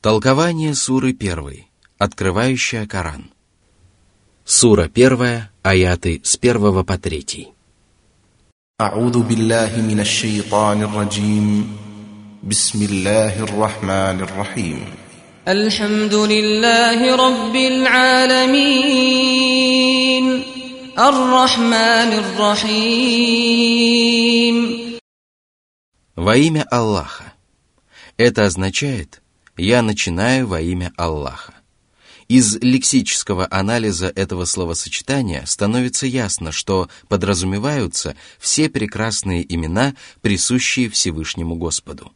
Толкование суры 1, открывающая Коран. Сура 1, аяты с 1 по 3. أعوذ بالله من الشيطان الرجيم بسم الله الرحمن الرحيم الحمد لله رب العالمين الرحمن الرحيم Во имя Аллаха. Это означает «я начинаю во имя Аллаха». Из лексического анализа этого словосочетания становится ясно, что подразумеваются все прекрасные имена, присущие Всевышнему Господу.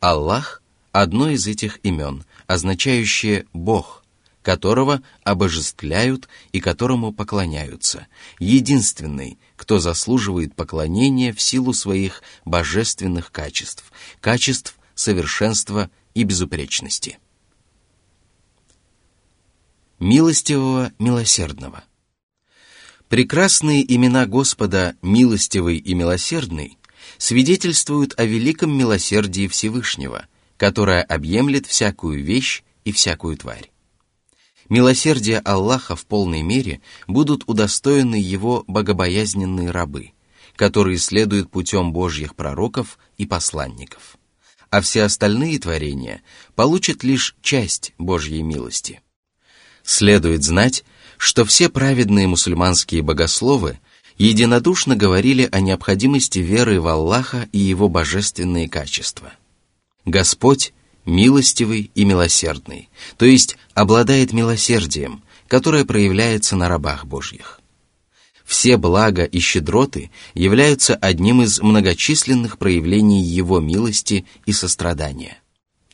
Аллах – одно из этих имен, означающее «Бог», которого обожествляют и которому поклоняются, единственный, кто заслуживает поклонения в силу своих божественных качеств, качеств совершенства и безупречности. Милостивого, милосердного. Прекрасные имена Господа, милостивый и милосердный, свидетельствуют о великом милосердии Всевышнего, которое объемлет всякую вещь и всякую тварь милосердия Аллаха в полной мере будут удостоены его богобоязненные рабы, которые следуют путем Божьих пророков и посланников. А все остальные творения получат лишь часть Божьей милости. Следует знать, что все праведные мусульманские богословы единодушно говорили о необходимости веры в Аллаха и его божественные качества. Господь милостивый и милосердный, то есть обладает милосердием, которое проявляется на рабах Божьих. Все блага и щедроты являются одним из многочисленных проявлений Его милости и сострадания.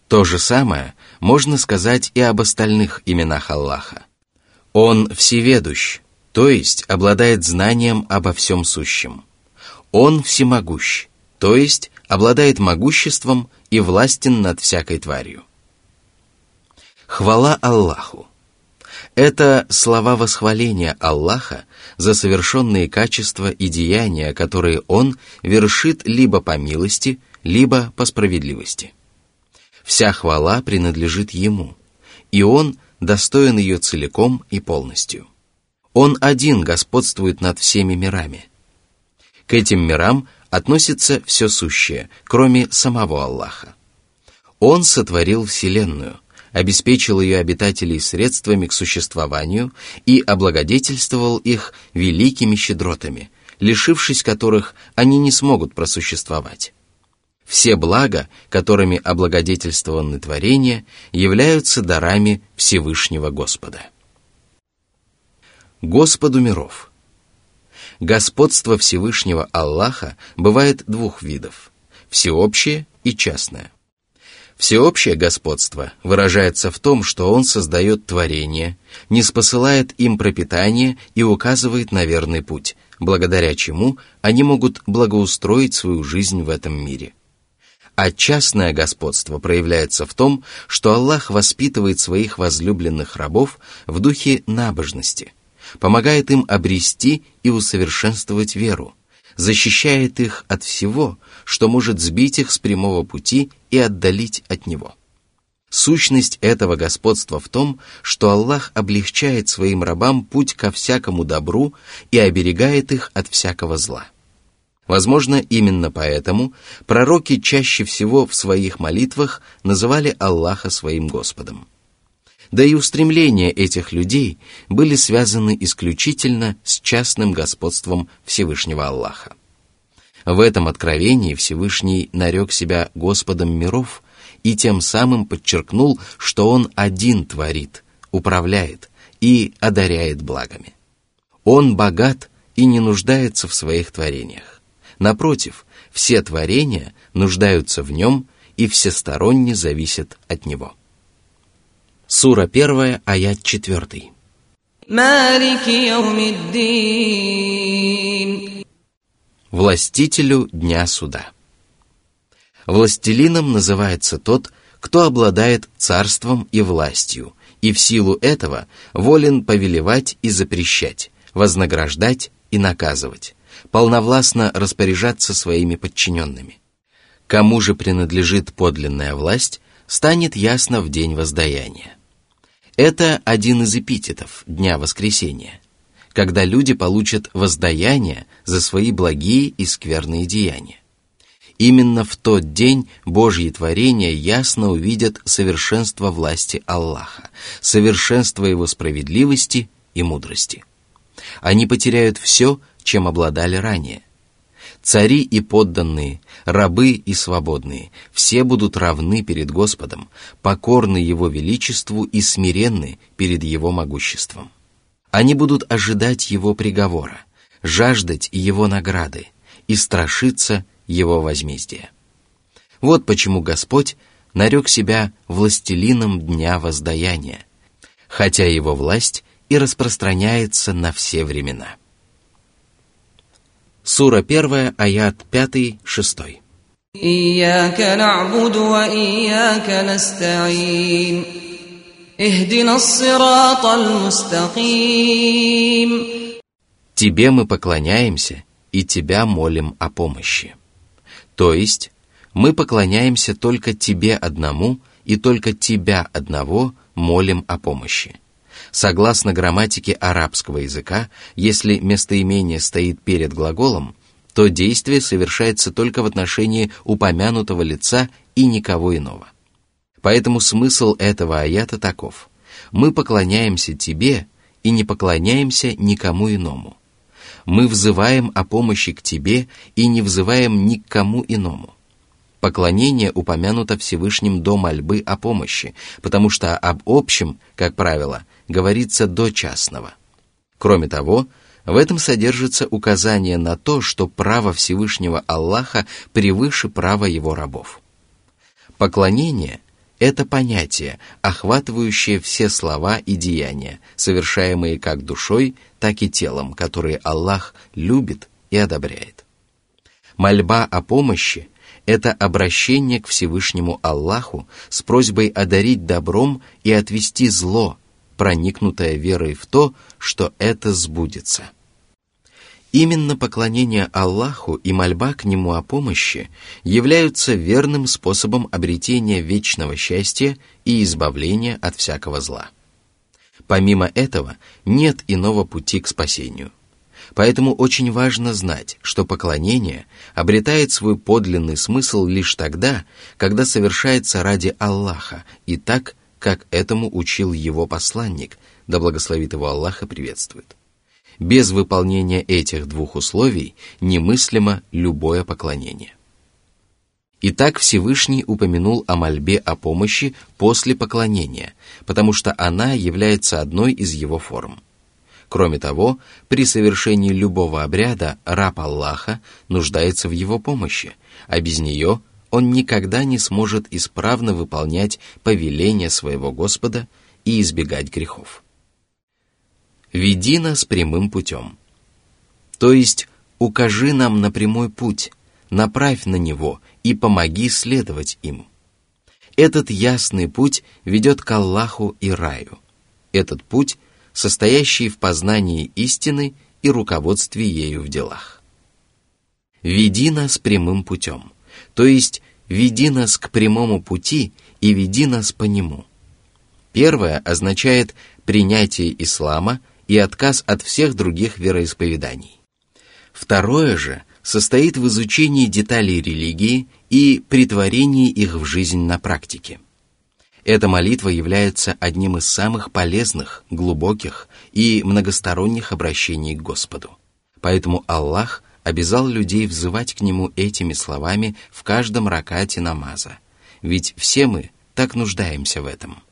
То же самое можно сказать и об остальных именах Аллаха. Он всеведущ, то есть обладает знанием обо всем сущем. Он всемогущ, то есть обладает могуществом и властен над всякой тварью. Хвала Аллаху. Это слова восхваления Аллаха за совершенные качества и деяния, которые Он вершит либо по милости, либо по справедливости. Вся хвала принадлежит Ему, и Он достоин ее целиком и полностью. Он один господствует над всеми мирами. К этим мирам относится все сущее, кроме самого Аллаха. Он сотворил Вселенную, обеспечил ее обитателей средствами к существованию и облагодетельствовал их великими щедротами, лишившись которых они не смогут просуществовать. Все блага, которыми облагодетельствованы творения, являются дарами Всевышнего Господа. Господу миров – Господство Всевышнего Аллаха бывает двух видов – всеобщее и частное. Всеобщее господство выражается в том, что Он создает творение, не спосылает им пропитание и указывает на верный путь, благодаря чему они могут благоустроить свою жизнь в этом мире. А частное господство проявляется в том, что Аллах воспитывает своих возлюбленных рабов в духе набожности – помогает им обрести и усовершенствовать веру, защищает их от всего, что может сбить их с прямого пути и отдалить от него. Сущность этого господства в том, что Аллах облегчает своим рабам путь ко всякому добру и оберегает их от всякого зла. Возможно, именно поэтому пророки чаще всего в своих молитвах называли Аллаха своим Господом да и устремления этих людей были связаны исключительно с частным господством Всевышнего Аллаха. В этом откровении Всевышний нарек себя Господом миров и тем самым подчеркнул, что Он один творит, управляет и одаряет благами. Он богат и не нуждается в своих творениях. Напротив, все творения нуждаются в нем и всесторонне зависят от него. Сура 1, аят 4. Властителю Дня Суда. Властелином называется тот, кто обладает царством и властью, и в силу этого волен повелевать и запрещать, вознаграждать и наказывать, полновластно распоряжаться своими подчиненными. Кому же принадлежит подлинная власть, станет ясно в день воздаяния. Это один из эпитетов Дня Воскресения, когда люди получат воздаяние за свои благие и скверные деяния. Именно в тот день Божьи творения ясно увидят совершенство власти Аллаха, совершенство Его справедливости и мудрости. Они потеряют все, чем обладали ранее. Цари и подданные, рабы и свободные, все будут равны перед Господом, покорны Его величеству и смиренны перед Его могуществом. Они будут ожидать Его приговора, жаждать Его награды и страшиться Его возмездия. Вот почему Господь нарек себя властелином дня воздаяния, хотя Его власть и распространяется на все времена. Сура 1, аят 5-6. إياك نعبد وإياك نستعين اهدنا الصراط المستقيم Тебе мы поклоняемся и Тебя молим о помощи. То есть, мы поклоняемся только Тебе одному и только Тебя одного молим о помощи. Согласно грамматике арабского языка, если местоимение стоит перед глаголом, то действие совершается только в отношении упомянутого лица и никого иного. Поэтому смысл этого аята таков. Мы поклоняемся Тебе и не поклоняемся никому иному. Мы взываем о помощи к Тебе и не взываем ни к кому иному. Поклонение упомянуто Всевышним до мольбы о помощи, потому что об общем, как правило, говорится до частного. Кроме того, в этом содержится указание на то, что право Всевышнего Аллаха превыше права его рабов. Поклонение – это понятие, охватывающее все слова и деяния, совершаемые как душой, так и телом, которые Аллах любит и одобряет. Мольба о помощи – это обращение к Всевышнему Аллаху с просьбой одарить добром и отвести зло – проникнутая верой в то, что это сбудется. Именно поклонение Аллаху и мольба к Нему о помощи являются верным способом обретения вечного счастья и избавления от всякого зла. Помимо этого, нет иного пути к спасению. Поэтому очень важно знать, что поклонение обретает свой подлинный смысл лишь тогда, когда совершается ради Аллаха и так, как этому учил его посланник, да благословит его Аллах и приветствует. Без выполнения этих двух условий немыслимо любое поклонение. Итак, Всевышний упомянул о мольбе о помощи после поклонения, потому что она является одной из его форм. Кроме того, при совершении любого обряда раб Аллаха нуждается в его помощи, а без нее – он никогда не сможет исправно выполнять повеления своего Господа и избегать грехов. «Веди нас прямым путем». То есть, укажи нам на прямой путь, направь на него и помоги следовать им. Этот ясный путь ведет к Аллаху и раю. Этот путь, состоящий в познании истины и руководстве ею в делах. Веди нас прямым путем то есть «веди нас к прямому пути и веди нас по нему». Первое означает принятие ислама и отказ от всех других вероисповеданий. Второе же состоит в изучении деталей религии и притворении их в жизнь на практике. Эта молитва является одним из самых полезных, глубоких и многосторонних обращений к Господу. Поэтому Аллах обязал людей взывать к нему этими словами в каждом ракате намаза. Ведь все мы так нуждаемся в этом.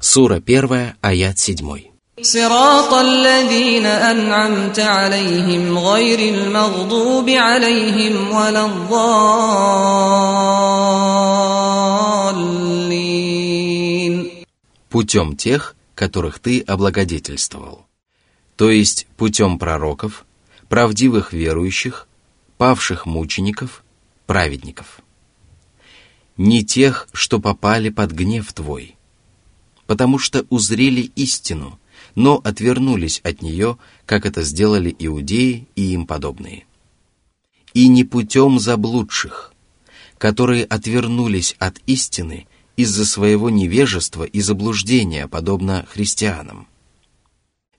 Сура 1, аят 7. صراط الذين أنعمت عليهم غير المغضوب عليهم ولا الضالين Путем тех, которых ты облагодетельствовал. То есть путем пророков, правдивых верующих, павших мучеников, праведников. Не тех, что попали под гнев Твой, потому что узрели истину, но отвернулись от нее, как это сделали иудеи и им подобные. И не путем заблудших, которые отвернулись от истины из-за своего невежества и заблуждения, подобно христианам.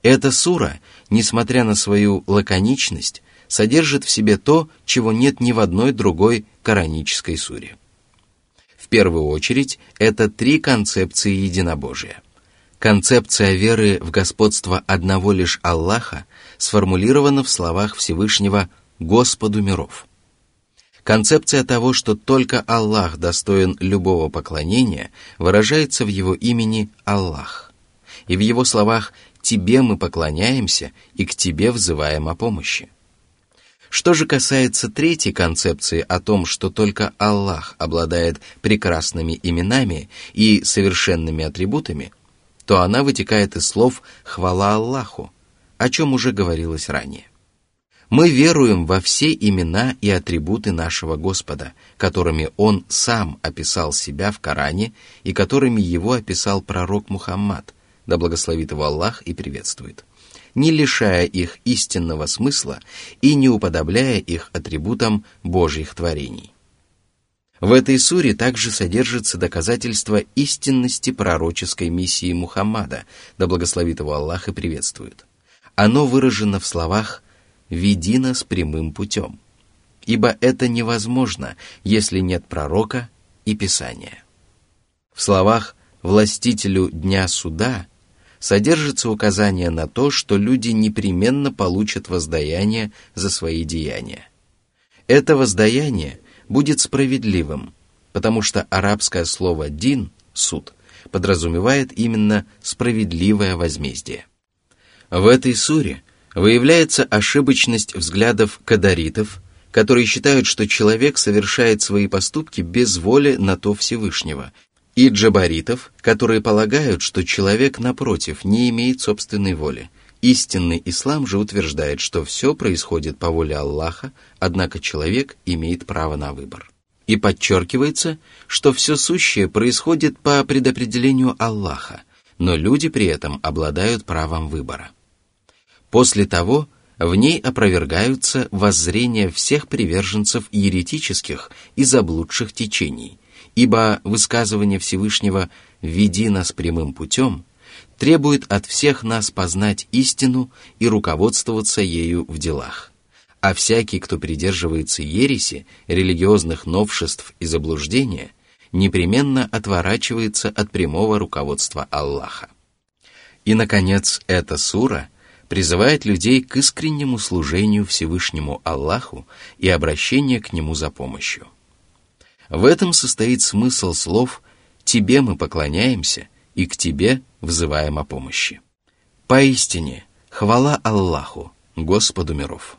Эта сура, несмотря на свою лаконичность, содержит в себе то, чего нет ни в одной другой коранической суре. В первую очередь, это три концепции единобожия. Концепция веры в господство одного лишь Аллаха сформулирована в словах Всевышнего «Господу миров». Концепция того, что только Аллах достоин любого поклонения, выражается в его имени Аллах. И в его словах «Тебе мы поклоняемся и к Тебе взываем о помощи». Что же касается третьей концепции о том, что только Аллах обладает прекрасными именами и совершенными атрибутами, то она вытекает из слов «хвала Аллаху», о чем уже говорилось ранее. Мы веруем во все имена и атрибуты нашего Господа, которыми Он сам описал себя в Коране и которыми Его описал пророк Мухаммад, да благословит его Аллах и приветствует, не лишая их истинного смысла и не уподобляя их атрибутам Божьих творений. В этой суре также содержится доказательство истинности пророческой миссии Мухаммада, да благословит его Аллах и приветствует. Оно выражено в словах веди нас прямым путем, ибо это невозможно, если нет пророка и Писания. В словах «властителю дня суда» содержится указание на то, что люди непременно получат воздаяние за свои деяния. Это воздаяние будет справедливым, потому что арабское слово «дин» — «суд» подразумевает именно справедливое возмездие. В этой суре выявляется ошибочность взглядов кадаритов, которые считают, что человек совершает свои поступки без воли на то Всевышнего, и джабаритов, которые полагают, что человек, напротив, не имеет собственной воли. Истинный ислам же утверждает, что все происходит по воле Аллаха, однако человек имеет право на выбор. И подчеркивается, что все сущее происходит по предопределению Аллаха, но люди при этом обладают правом выбора. После того в ней опровергаются воззрения всех приверженцев еретических и заблудших течений, ибо высказывание Всевышнего «веди нас прямым путем» требует от всех нас познать истину и руководствоваться ею в делах. А всякий, кто придерживается ереси, религиозных новшеств и заблуждения, непременно отворачивается от прямого руководства Аллаха. И, наконец, эта сура призывает людей к искреннему служению Всевышнему Аллаху и обращению к Нему за помощью. В этом состоит смысл слов «Тебе мы поклоняемся и к Тебе взываем о помощи». Поистине, хвала Аллаху, Господу миров.